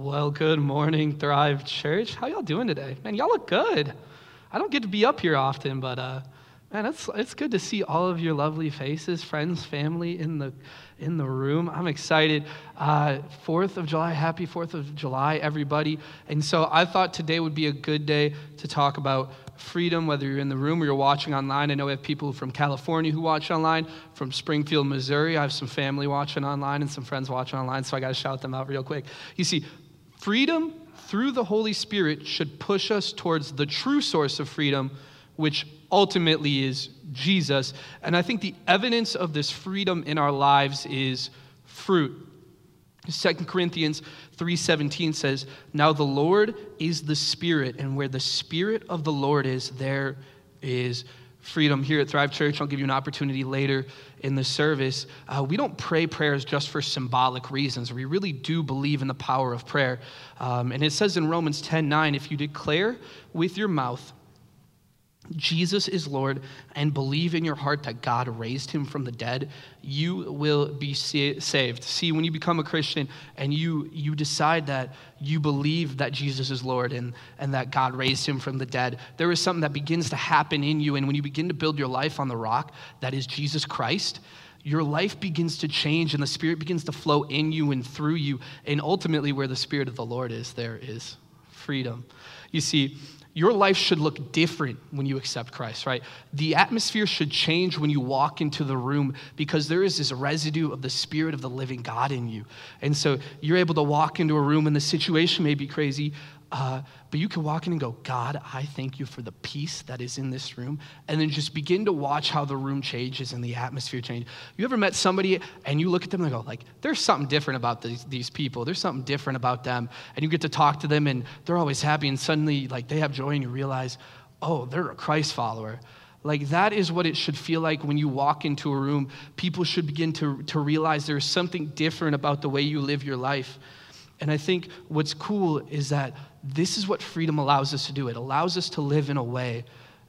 Well, good morning, Thrive Church. How y'all doing today? Man, y'all look good. I don't get to be up here often, but uh, man, it's it's good to see all of your lovely faces, friends, family in the in the room. I'm excited. Uh, Fourth of July, happy Fourth of July, everybody. And so I thought today would be a good day to talk about freedom, whether you're in the room or you're watching online. I know we have people from California who watch online, from Springfield, Missouri. I have some family watching online and some friends watching online, so I got to shout them out real quick. You see, freedom through the Holy Spirit should push us towards the true source of freedom, which ultimately is Jesus. And I think the evidence of this freedom in our lives is fruit. 2 Corinthians 3:17 says, "Now the Lord is the Spirit, and where the Spirit of the Lord is, there is freedom." Here at Thrive Church, I'll give you an opportunity later in the service. Uh, we don't pray prayers just for symbolic reasons. We really do believe in the power of prayer. Um, and it says in Romans 10:9, "If you declare with your mouth Jesus is Lord and believe in your heart that God raised him from the dead, you will be saved. See, when you become a Christian and you, you decide that you believe that Jesus is Lord and, and that God raised him from the dead, there is something that begins to happen in you. And when you begin to build your life on the rock that is Jesus Christ, your life begins to change and the Spirit begins to flow in you and through you. And ultimately, where the Spirit of the Lord is, there is freedom. You see, your life should look different when you accept Christ, right? The atmosphere should change when you walk into the room because there is this residue of the Spirit of the living God in you. And so you're able to walk into a room and the situation may be crazy, uh, but you can walk in and go, God, I thank you for the peace that is in this room. And then just begin to watch how the room changes and the atmosphere changes. You ever met somebody and you look at them and go, like, there's something different about these, these people. There's something different about them. And you get to talk to them and they're always happy and suddenly, like, they have joy and you realize, oh, they're a Christ follower. Like, that is what it should feel like when you walk into a room. People should begin to, to realize there's something different about the way you live your life. And I think what's cool is that this is what freedom allows us to do. It allows us to live in a way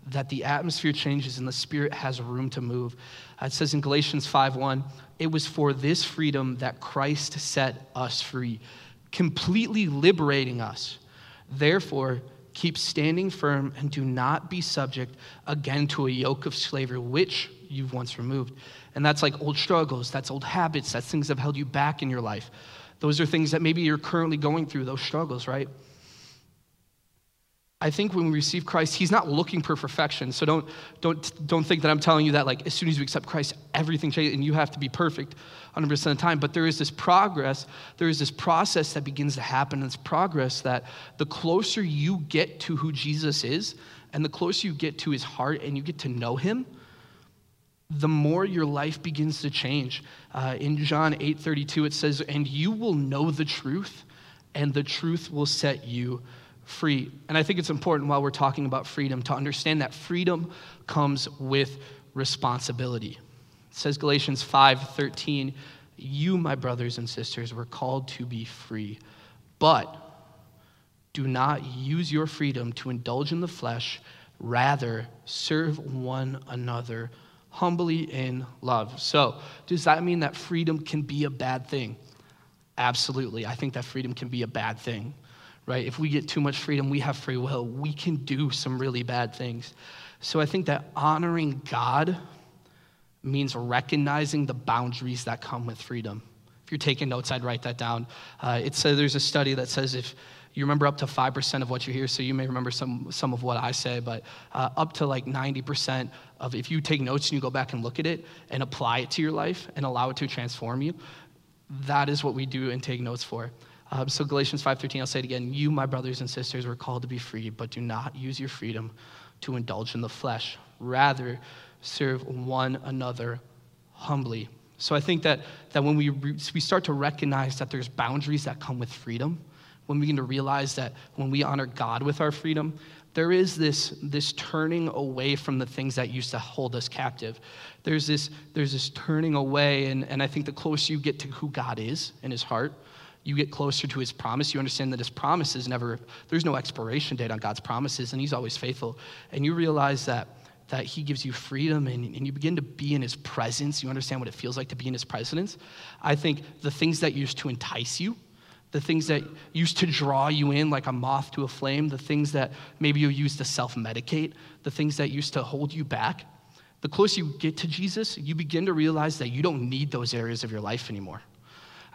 that the atmosphere changes and the spirit has room to move. Uh, it says in Galatians 5:1, it was for this freedom that Christ set us free, completely liberating us. Therefore, keep standing firm and do not be subject again to a yoke of slavery which you've once removed. And that's like old struggles, that's old habits, that's things that have held you back in your life. Those are things that maybe you're currently going through, those struggles, right? I think when we receive Christ, He's not looking for perfection. So don't, don't, don't think that I'm telling you that, like, as soon as you accept Christ, everything changes and you have to be perfect 100% of the time. But there is this progress, there is this process that begins to happen. It's progress that the closer you get to who Jesus is and the closer you get to His heart and you get to know Him, the more your life begins to change. Uh, in John 8 32, it says, And you will know the truth, and the truth will set you free. And I think it's important while we're talking about freedom to understand that freedom comes with responsibility. It says Galatians 5:13, "You, my brothers and sisters, were called to be free, but do not use your freedom to indulge in the flesh, rather serve one another humbly in love." So, does that mean that freedom can be a bad thing? Absolutely. I think that freedom can be a bad thing right? If we get too much freedom, we have free will. We can do some really bad things. So I think that honoring God means recognizing the boundaries that come with freedom. If you're taking notes, I'd write that down. Uh, it says there's a study that says if you remember up to 5% of what you hear, so you may remember some, some of what I say, but uh, up to like 90% of if you take notes and you go back and look at it and apply it to your life and allow it to transform you, that is what we do and take notes for. Um, so Galatians 5.13, I'll say it again. You, my brothers and sisters, were called to be free, but do not use your freedom to indulge in the flesh. Rather, serve one another humbly. So I think that, that when we, re- we start to recognize that there's boundaries that come with freedom, when we begin to realize that when we honor God with our freedom, there is this, this turning away from the things that used to hold us captive. There's this, there's this turning away, and, and I think the closer you get to who God is in his heart, you get closer to his promise. You understand that his promises never, there's no expiration date on God's promises, and he's always faithful. And you realize that that he gives you freedom and, and you begin to be in his presence. You understand what it feels like to be in his presence. I think the things that used to entice you, the things that used to draw you in like a moth to a flame, the things that maybe you used to self medicate, the things that used to hold you back, the closer you get to Jesus, you begin to realize that you don't need those areas of your life anymore.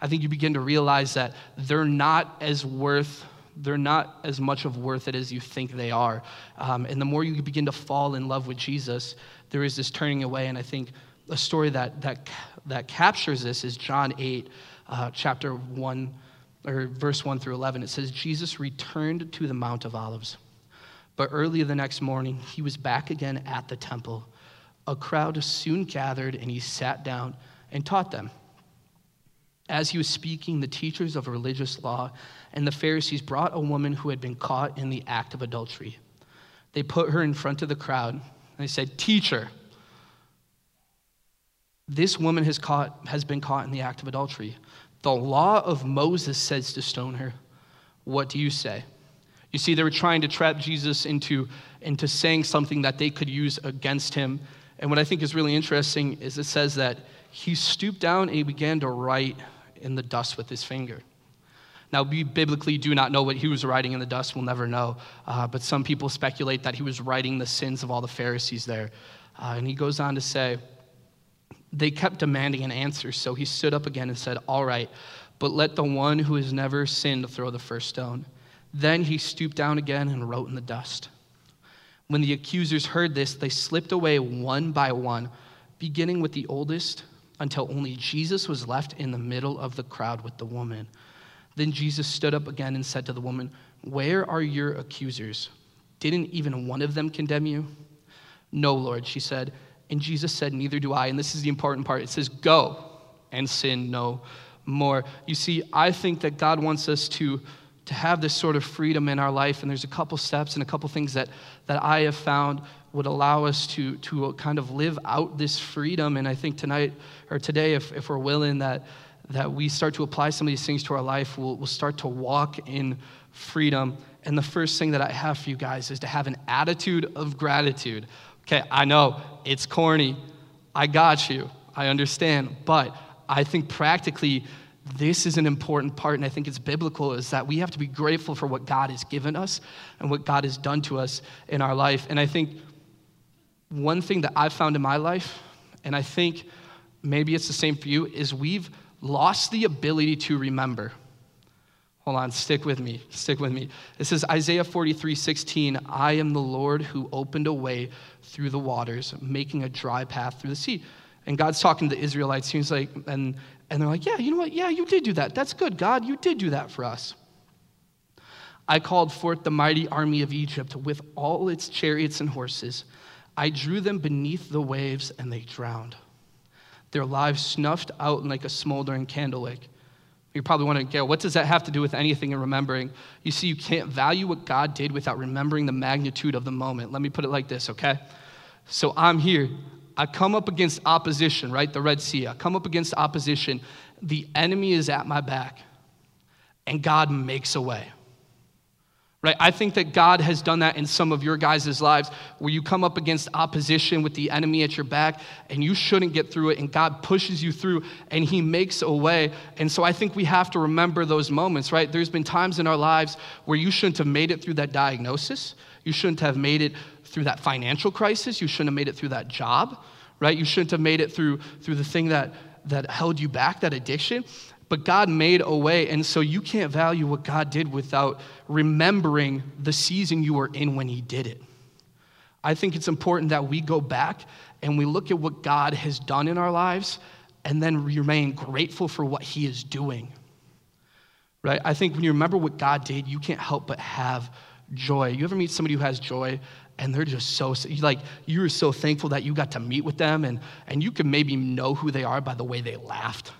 I think you begin to realize that they're not as worth they're not as much of worth it as you think they are. Um, and the more you begin to fall in love with Jesus, there is this turning away. And I think a story that, that, that captures this is John 8, uh, chapter 1, or verse 1 through 11. It says, Jesus returned to the Mount of Olives. But early the next morning, he was back again at the temple. A crowd soon gathered, and he sat down and taught them. As he was speaking, the teachers of religious law and the Pharisees brought a woman who had been caught in the act of adultery. They put her in front of the crowd, and they said, Teacher, this woman has, caught, has been caught in the act of adultery. The law of Moses says to stone her. What do you say? You see, they were trying to trap Jesus into, into saying something that they could use against him. And what I think is really interesting is it says that he stooped down and he began to write in the dust with his finger. Now, we biblically do not know what he was writing in the dust. We'll never know. Uh, but some people speculate that he was writing the sins of all the Pharisees there. Uh, and he goes on to say, they kept demanding an answer. So he stood up again and said, All right, but let the one who has never sinned throw the first stone. Then he stooped down again and wrote in the dust. When the accusers heard this, they slipped away one by one, beginning with the oldest, until only Jesus was left in the middle of the crowd with the woman. Then Jesus stood up again and said to the woman, Where are your accusers? Didn't even one of them condemn you? No, Lord, she said. And Jesus said, Neither do I. And this is the important part. It says, Go and sin no more. You see, I think that God wants us to, to have this sort of freedom in our life. And there's a couple steps and a couple things that, that I have found would allow us to, to kind of live out this freedom. And I think tonight or today, if, if we're willing, that, that we start to apply some of these things to our life, we'll, we'll start to walk in freedom. And the first thing that I have for you guys is to have an attitude of gratitude. Okay, I know it's corny. I got you. I understand. But I think practically, this is an important part, and I think it's biblical, is that we have to be grateful for what God has given us and what God has done to us in our life. And I think one thing that I've found in my life, and I think maybe it's the same for you, is we've lost the ability to remember. Hold on, stick with me. Stick with me. It says Isaiah 43 16, I am the Lord who opened a way through the waters, making a dry path through the sea. And God's talking to the Israelites. He's like, and, and they're like, Yeah, you know what? Yeah, you did do that. That's good, God. You did do that for us. I called forth the mighty army of Egypt with all its chariots and horses. I drew them beneath the waves, and they drowned. Their lives snuffed out like a smoldering candle wick. You're probably wondering, Gail, what does that have to do with anything in remembering? You see, you can't value what God did without remembering the magnitude of the moment. Let me put it like this, okay? So I'm here. I come up against opposition, right? The Red Sea. I come up against opposition. The enemy is at my back, and God makes a way right? I think that God has done that in some of your guys' lives where you come up against opposition with the enemy at your back and you shouldn't get through it, and God pushes you through and He makes a way. And so I think we have to remember those moments, right? There's been times in our lives where you shouldn't have made it through that diagnosis, you shouldn't have made it through that financial crisis, you shouldn't have made it through that job, right? You shouldn't have made it through, through the thing that, that held you back, that addiction. But God made a way, and so you can't value what God did without remembering the season you were in when He did it. I think it's important that we go back and we look at what God has done in our lives and then remain grateful for what He is doing. Right? I think when you remember what God did, you can't help but have joy. You ever meet somebody who has joy and they're just so like you're so thankful that you got to meet with them and and you can maybe know who they are by the way they laughed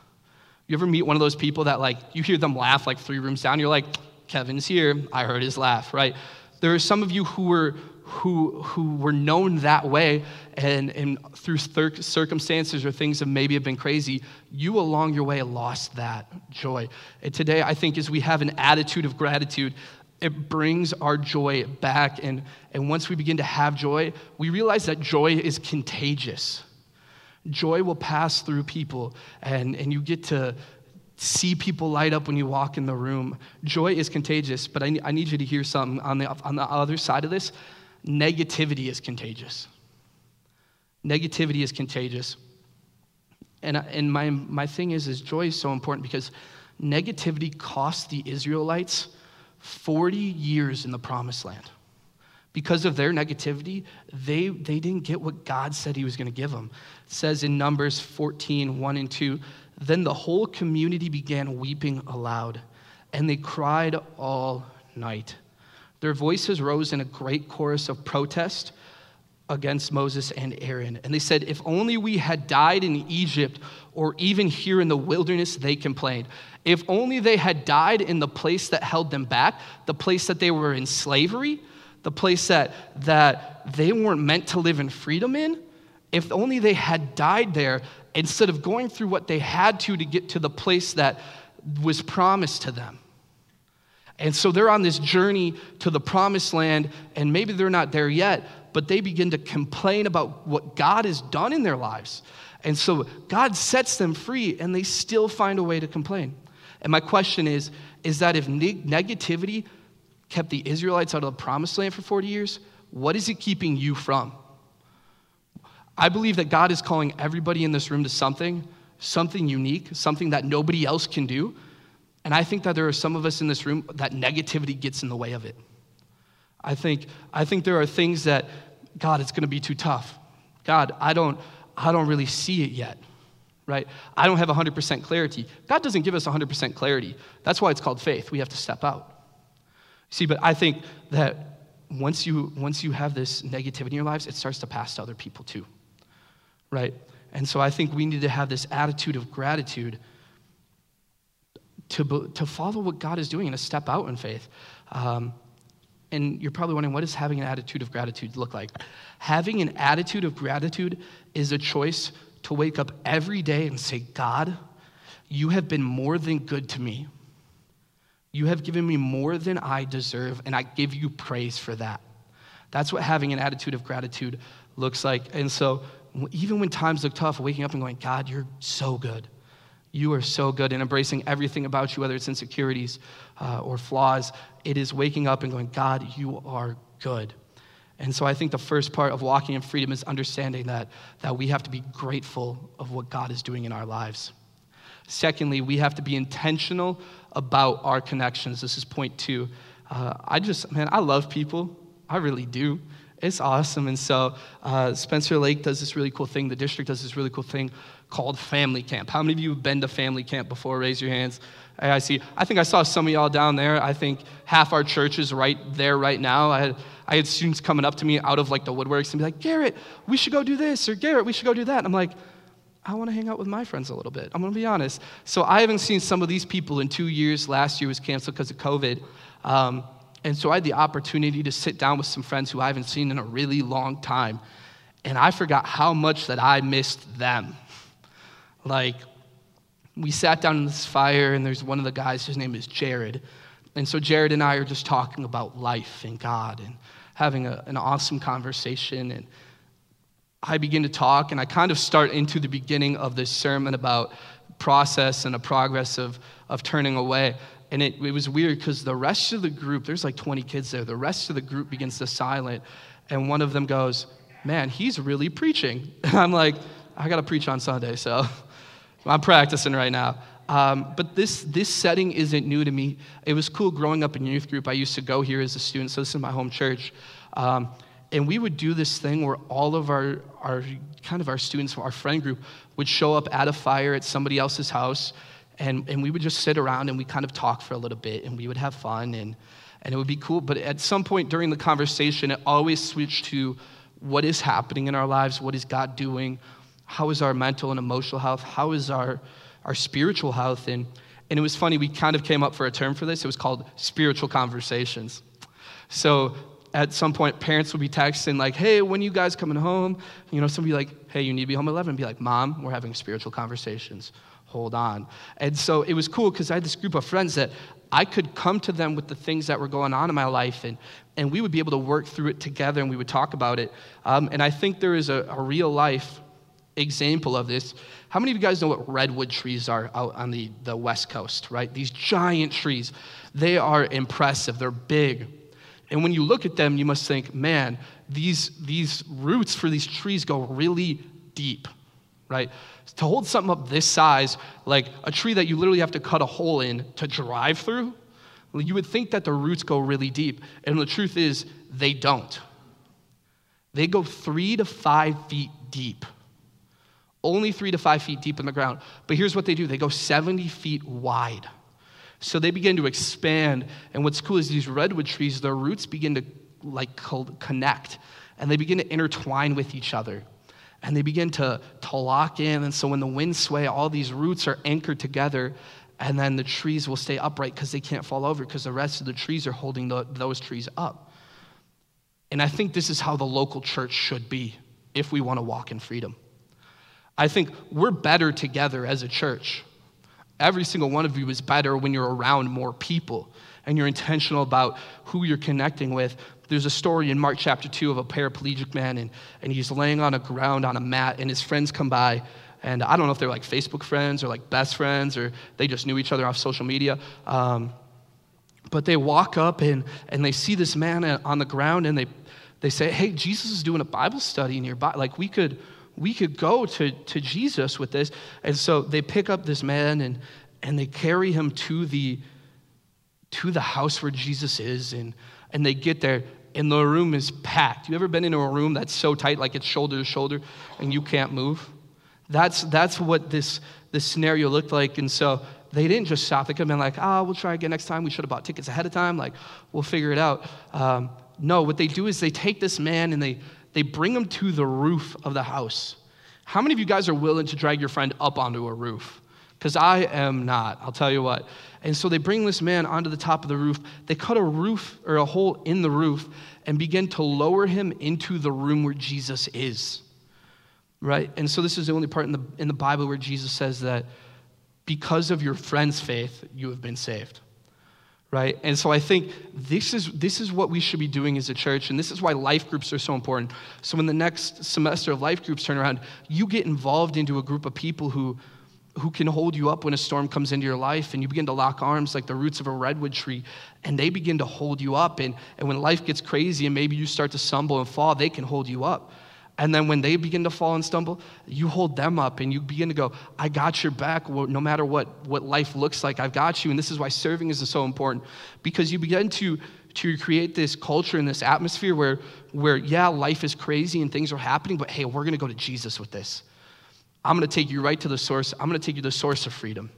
you ever meet one of those people that like you hear them laugh like three rooms down, you're like, Kevin's here, I heard his laugh, right? There are some of you who were who who were known that way and, and through circumstances or things that maybe have been crazy, you along your way lost that joy. And today I think as we have an attitude of gratitude, it brings our joy back. And, and once we begin to have joy, we realize that joy is contagious joy will pass through people and, and you get to see people light up when you walk in the room. Joy is contagious, but I, I need you to hear something on the, on the other side of this. Negativity is contagious. Negativity is contagious. And, and my, my thing is, is joy is so important because negativity cost the Israelites 40 years in the promised land. Because of their negativity, they, they didn't get what God said He was going to give them. It says in Numbers 14, 1 and 2, then the whole community began weeping aloud, and they cried all night. Their voices rose in a great chorus of protest against Moses and Aaron. And they said, If only we had died in Egypt or even here in the wilderness, they complained. If only they had died in the place that held them back, the place that they were in slavery, the place that, that they weren't meant to live in freedom in. If only they had died there instead of going through what they had to to get to the place that was promised to them. And so they're on this journey to the promised land, and maybe they're not there yet, but they begin to complain about what God has done in their lives. And so God sets them free, and they still find a way to complain. And my question is is that if negativity kept the Israelites out of the promised land for 40 years, what is it keeping you from? I believe that God is calling everybody in this room to something, something unique, something that nobody else can do. And I think that there are some of us in this room that negativity gets in the way of it. I think, I think there are things that, God, it's going to be too tough. God, I don't, I don't really see it yet, right? I don't have 100% clarity. God doesn't give us 100% clarity. That's why it's called faith. We have to step out. See, but I think that once you, once you have this negativity in your lives, it starts to pass to other people too right? And so I think we need to have this attitude of gratitude to, to follow what God is doing and to step out in faith. Um, and you're probably wondering, what does having an attitude of gratitude look like? Having an attitude of gratitude is a choice to wake up every day and say, God, you have been more than good to me. You have given me more than I deserve, and I give you praise for that. That's what having an attitude of gratitude looks like. And so even when times look tough, waking up and going, God, you're so good. You are so good. in embracing everything about you, whether it's insecurities uh, or flaws, it is waking up and going, God, you are good. And so I think the first part of walking in freedom is understanding that, that we have to be grateful of what God is doing in our lives. Secondly, we have to be intentional about our connections. This is point two. Uh, I just, man, I love people. I really do. It's awesome. And so uh, Spencer Lake does this really cool thing. The district does this really cool thing called family camp. How many of you have been to family camp before? Raise your hands. I see. I think I saw some of y'all down there. I think half our church is right there right now. I had, I had students coming up to me out of like the woodworks and be like, Garrett, we should go do this, or Garrett, we should go do that. And I'm like, I want to hang out with my friends a little bit. I'm going to be honest. So I haven't seen some of these people in two years. Last year was canceled because of COVID. Um, and so I had the opportunity to sit down with some friends who I haven't seen in a really long time. And I forgot how much that I missed them. Like, we sat down in this fire, and there's one of the guys, his name is Jared. And so Jared and I are just talking about life and God and having a, an awesome conversation. And I begin to talk, and I kind of start into the beginning of this sermon about process and a progress of, of turning away. And it, it was weird because the rest of the group, there's like 20 kids there, the rest of the group begins to silent. And one of them goes, Man, he's really preaching. And I'm like, I got to preach on Sunday, so I'm practicing right now. Um, but this, this setting isn't new to me. It was cool growing up in youth group. I used to go here as a student, so this is my home church. Um, and we would do this thing where all of our, our kind of our students, our friend group, would show up at a fire at somebody else's house and, and we would just sit around and we kind of talk for a little bit and we would have fun and, and it would be cool. But at some point during the conversation, it always switched to what is happening in our lives? What is God doing? How is our mental and emotional health? How is our, our spiritual health? And, and it was funny, we kind of came up for a term for this. It was called spiritual conversations. So at some point, parents would be texting, like, hey, when you guys coming home? You know, somebody like, hey, you need to be home at 11. Be like, mom, we're having spiritual conversations hold on. And so it was cool because I had this group of friends that I could come to them with the things that were going on in my life, and, and we would be able to work through it together and we would talk about it. Um, and I think there is a, a real life example of this. How many of you guys know what redwood trees are out on the, the west coast, right? These giant trees. They are impressive, they're big. And when you look at them, you must think, man, these, these roots for these trees go really deep, right? To hold something up this size, like a tree that you literally have to cut a hole in to drive through, you would think that the roots go really deep. And the truth is, they don't. They go three to five feet deep. Only three to five feet deep in the ground. But here's what they do they go 70 feet wide. So they begin to expand. And what's cool is these redwood trees, their roots begin to like connect and they begin to intertwine with each other. And they begin to, to lock in. And so when the winds sway, all these roots are anchored together. And then the trees will stay upright because they can't fall over because the rest of the trees are holding the, those trees up. And I think this is how the local church should be if we want to walk in freedom. I think we're better together as a church. Every single one of you is better when you're around more people and you're intentional about who you're connecting with. There's a story in Mark chapter 2 of a paraplegic man, and, and he's laying on a ground on a mat, and his friends come by. And I don't know if they're like Facebook friends or like best friends or they just knew each other off social media. Um, but they walk up and, and they see this man on the ground and they, they say, Hey, Jesus is doing a Bible study nearby. Like, we could, we could go to, to Jesus with this. And so they pick up this man and, and they carry him to the, to the house where Jesus is. And, and they get there and the room is packed. You ever been into a room that's so tight, like it's shoulder to shoulder, and you can't move? That's, that's what this, this scenario looked like. And so they didn't just stop. They could have been like, ah, oh, we'll try again next time. We should have bought tickets ahead of time. Like, we'll figure it out. Um, no, what they do is they take this man and they, they bring him to the roof of the house. How many of you guys are willing to drag your friend up onto a roof? Because I am not, I'll tell you what. And so they bring this man onto the top of the roof. They cut a roof or a hole in the roof and begin to lower him into the room where Jesus is. Right? And so this is the only part in the, in the Bible where Jesus says that because of your friend's faith, you have been saved. Right? And so I think this is, this is what we should be doing as a church, and this is why life groups are so important. So when the next semester of life groups turn around, you get involved into a group of people who, who can hold you up when a storm comes into your life, and you begin to lock arms like the roots of a redwood tree, and they begin to hold you up. And, and when life gets crazy and maybe you start to stumble and fall, they can hold you up. And then when they begin to fall and stumble, you hold them up and you begin to go, I got your back. no matter what, what life looks like, I've got you. And this is why serving is so important because you begin to, to create this culture and this atmosphere where, where, yeah, life is crazy and things are happening, but hey, we're going to go to Jesus with this. I'm going to take you right to the source. I'm going to take you to the source of freedom.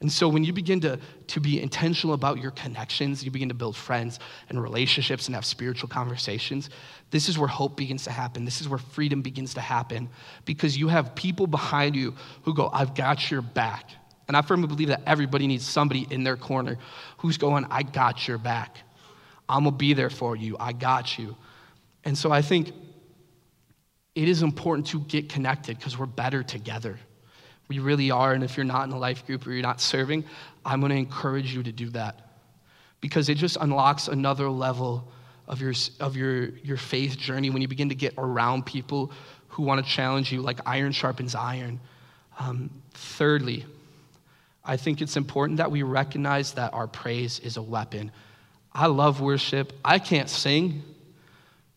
And so when you begin to, to be intentional about your connections, you begin to build friends and relationships and have spiritual conversations, this is where hope begins to happen. This is where freedom begins to happen because you have people behind you who go, I've got your back. And I firmly believe that everybody needs somebody in their corner who's going, I got your back. I'm gonna be there for you. I got you. And so I think it is important to get connected because we're better together. We really are. And if you're not in a life group or you're not serving, I'm going to encourage you to do that because it just unlocks another level of your, of your, your faith journey when you begin to get around people who want to challenge you, like iron sharpens iron. Um, thirdly, I think it's important that we recognize that our praise is a weapon. I love worship. I can't sing.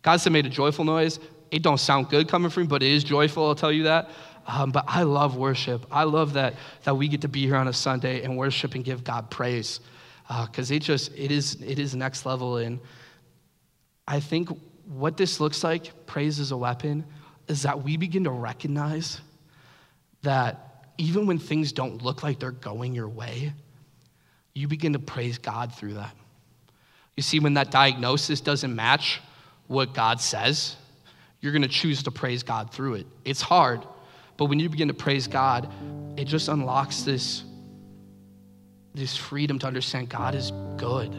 God said made a joyful noise. It don't sound good coming from me, but it is joyful, I'll tell you that. Um, but I love worship. I love that, that we get to be here on a Sunday and worship and give God praise because uh, it just, it is, it is next level. And I think what this looks like, praise as a weapon, is that we begin to recognize that even when things don't look like they're going your way, you begin to praise God through that. You see, when that diagnosis doesn't match what God says, you're going to choose to praise God through it. It's hard, but when you begin to praise God, it just unlocks this, this freedom to understand God is good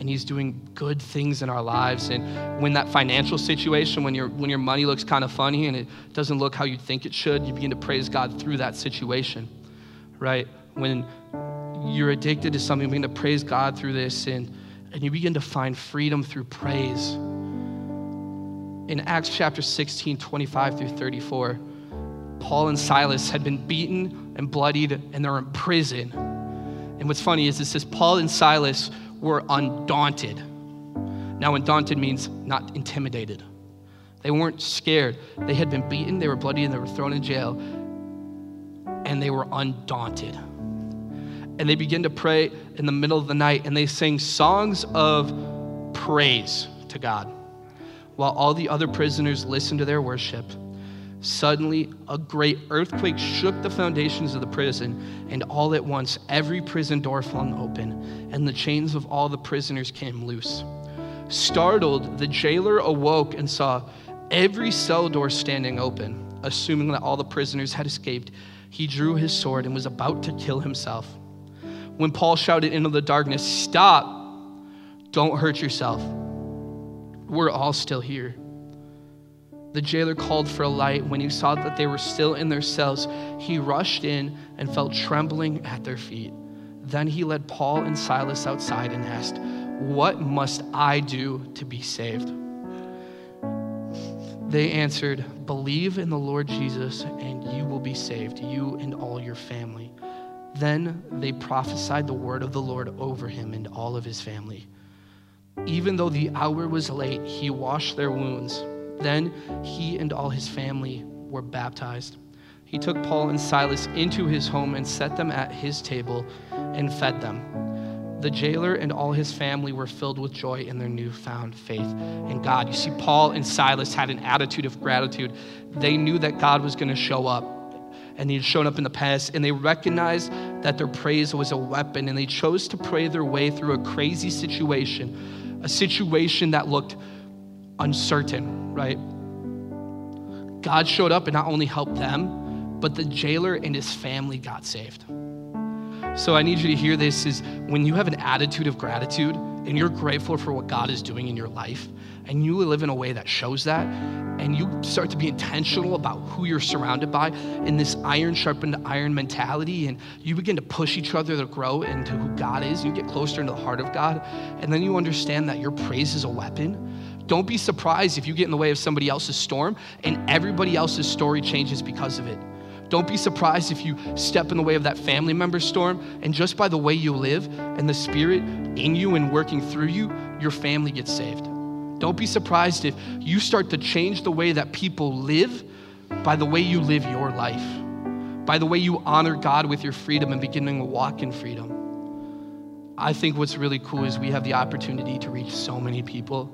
and he's doing good things in our lives. And when that financial situation when your when your money looks kind of funny and it doesn't look how you think it should you begin to praise god through that situation right? When you're addicted to something you begin to praise god through this and and you begin to find freedom through praise in acts chapter 16 25 through 34 Paul and Silas had been beaten and bloodied and they're in prison. And what's funny is it says Paul and Silas were undaunted. Now, undaunted means not intimidated. They weren't scared. They had been beaten, they were bloody, and they were thrown in jail, and they were undaunted. And they began to pray in the middle of the night, and they sang songs of praise to God. While all the other prisoners listened to their worship, suddenly a great earthquake shook the foundations of the prison, and all at once every prison door flung open, and the chains of all the prisoners came loose. Startled, the jailer awoke and saw every cell door standing open. Assuming that all the prisoners had escaped, he drew his sword and was about to kill himself. When Paul shouted into the darkness, Stop! Don't hurt yourself. We're all still here. The jailer called for a light. When he saw that they were still in their cells, he rushed in and fell trembling at their feet. Then he led Paul and Silas outside and asked, What must I do to be saved? They answered, Believe in the Lord Jesus, and you will be saved, you and all your family. Then they prophesied the word of the Lord over him and all of his family. Even though the hour was late, he washed their wounds. Then he and all his family were baptized. He took Paul and Silas into his home and set them at his table and fed them. The jailer and all his family were filled with joy in their newfound faith in God. You see, Paul and Silas had an attitude of gratitude. They knew that God was going to show up, and he had shown up in the past, and they recognized that their praise was a weapon, and they chose to pray their way through a crazy situation, a situation that looked uncertain, right? God showed up and not only helped them, but the jailer and his family got saved. So I need you to hear this is when you have an attitude of gratitude and you're grateful for what God is doing in your life and you live in a way that shows that and you start to be intentional about who you're surrounded by in this iron sharpened iron mentality and you begin to push each other to grow into who God is, you get closer into the heart of God and then you understand that your praise is a weapon. Don't be surprised if you get in the way of somebody else's storm and everybody else's story changes because of it. Don't be surprised if you step in the way of that family member storm, and just by the way you live and the Spirit in you and working through you, your family gets saved. Don't be surprised if you start to change the way that people live by the way you live your life, by the way you honor God with your freedom and beginning to walk in freedom. I think what's really cool is we have the opportunity to reach so many people,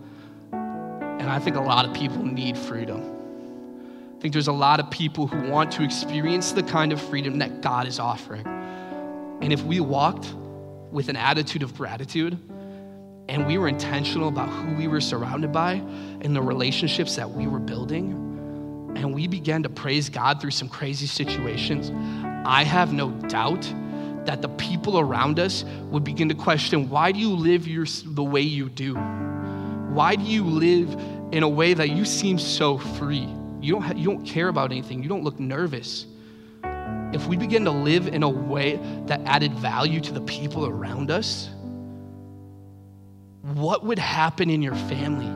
and I think a lot of people need freedom. I think there's a lot of people who want to experience the kind of freedom that God is offering. And if we walked with an attitude of gratitude and we were intentional about who we were surrounded by and the relationships that we were building, and we began to praise God through some crazy situations, I have no doubt that the people around us would begin to question why do you live your, the way you do? Why do you live in a way that you seem so free? You don't, ha- you don't care about anything. You don't look nervous. If we begin to live in a way that added value to the people around us, what would happen in your family?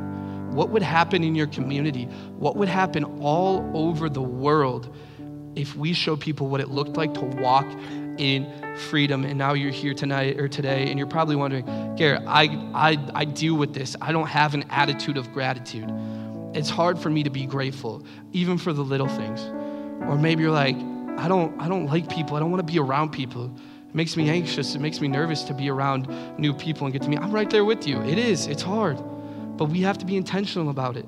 What would happen in your community? What would happen all over the world if we show people what it looked like to walk in freedom? And now you're here tonight or today, and you're probably wondering, Garrett, I, I, I deal with this. I don't have an attitude of gratitude. It's hard for me to be grateful, even for the little things. Or maybe you're like, I don't, I don't like people. I don't want to be around people. It makes me anxious. It makes me nervous to be around new people and get to meet. I'm right there with you. It is. It's hard. But we have to be intentional about it.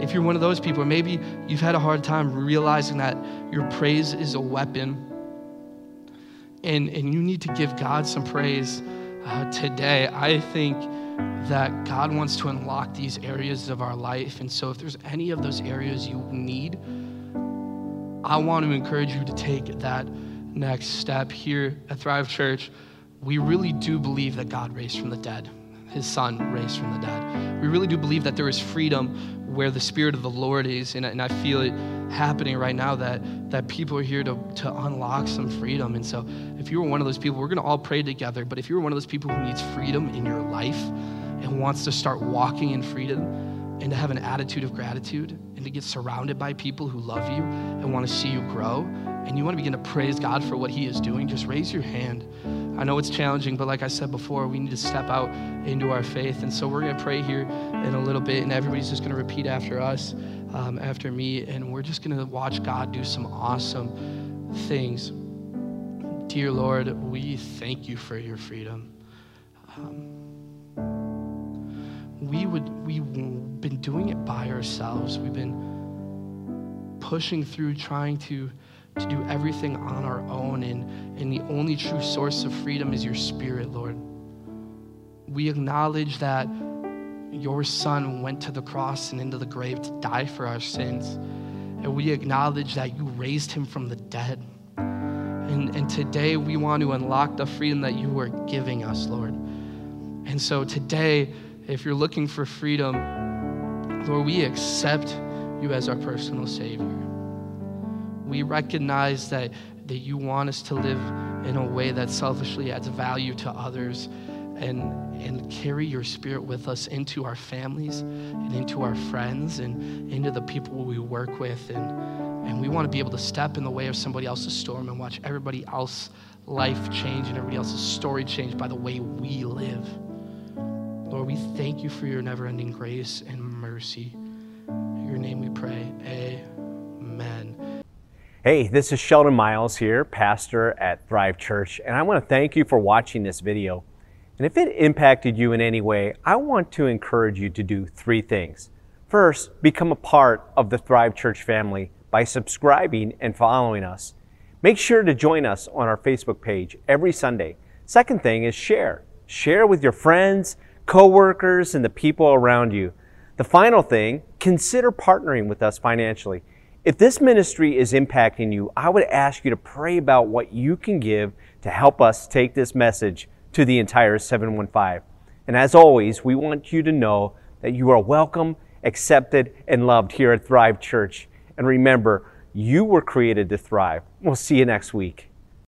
If you're one of those people, maybe you've had a hard time realizing that your praise is a weapon and, and you need to give God some praise uh, today, I think that God wants to unlock these areas of our life. And so, if there's any of those areas you need, I want to encourage you to take that next step here at Thrive Church. We really do believe that God raised from the dead, his son raised from the dead. We really do believe that there is freedom where the Spirit of the Lord is. And, and I feel it happening right now that, that people are here to, to unlock some freedom. And so, if you were one of those people, we're going to all pray together. But if you're one of those people who needs freedom in your life, and wants to start walking in freedom, and to have an attitude of gratitude and to get surrounded by people who love you and want to see you grow and you want to begin to praise God for what He is doing, just raise your hand. I know it's challenging, but like I said before, we need to step out into our faith. And so we're going to pray here in a little bit, and everybody's just going to repeat after us, um, after me, and we're just going to watch God do some awesome things. Dear Lord, we thank you for your freedom. Um, we would we've been doing it by ourselves. We've been pushing through, trying to to do everything on our own, and, and the only true source of freedom is your spirit, Lord. We acknowledge that your son went to the cross and into the grave to die for our sins. And we acknowledge that you raised him from the dead. And, and today we want to unlock the freedom that you are giving us, Lord. And so today, if you're looking for freedom, Lord, we accept you as our personal Savior. We recognize that, that you want us to live in a way that selfishly adds value to others and, and carry your spirit with us into our families and into our friends and into the people we work with. And, and we want to be able to step in the way of somebody else's storm and watch everybody else's life change and everybody else's story change by the way we live. Lord, we thank you for your never ending grace and mercy. In your name we pray. Amen. Hey, this is Sheldon Miles here, pastor at Thrive Church, and I want to thank you for watching this video. And if it impacted you in any way, I want to encourage you to do three things. First, become a part of the Thrive Church family by subscribing and following us. Make sure to join us on our Facebook page every Sunday. Second thing is share. Share with your friends, coworkers, and the people around you. The final thing, consider partnering with us financially. If this ministry is impacting you, I would ask you to pray about what you can give to help us take this message to the entire 715. And as always, we want you to know that you are welcome, accepted, and loved here at Thrive Church. And remember, you were created to thrive. We'll see you next week.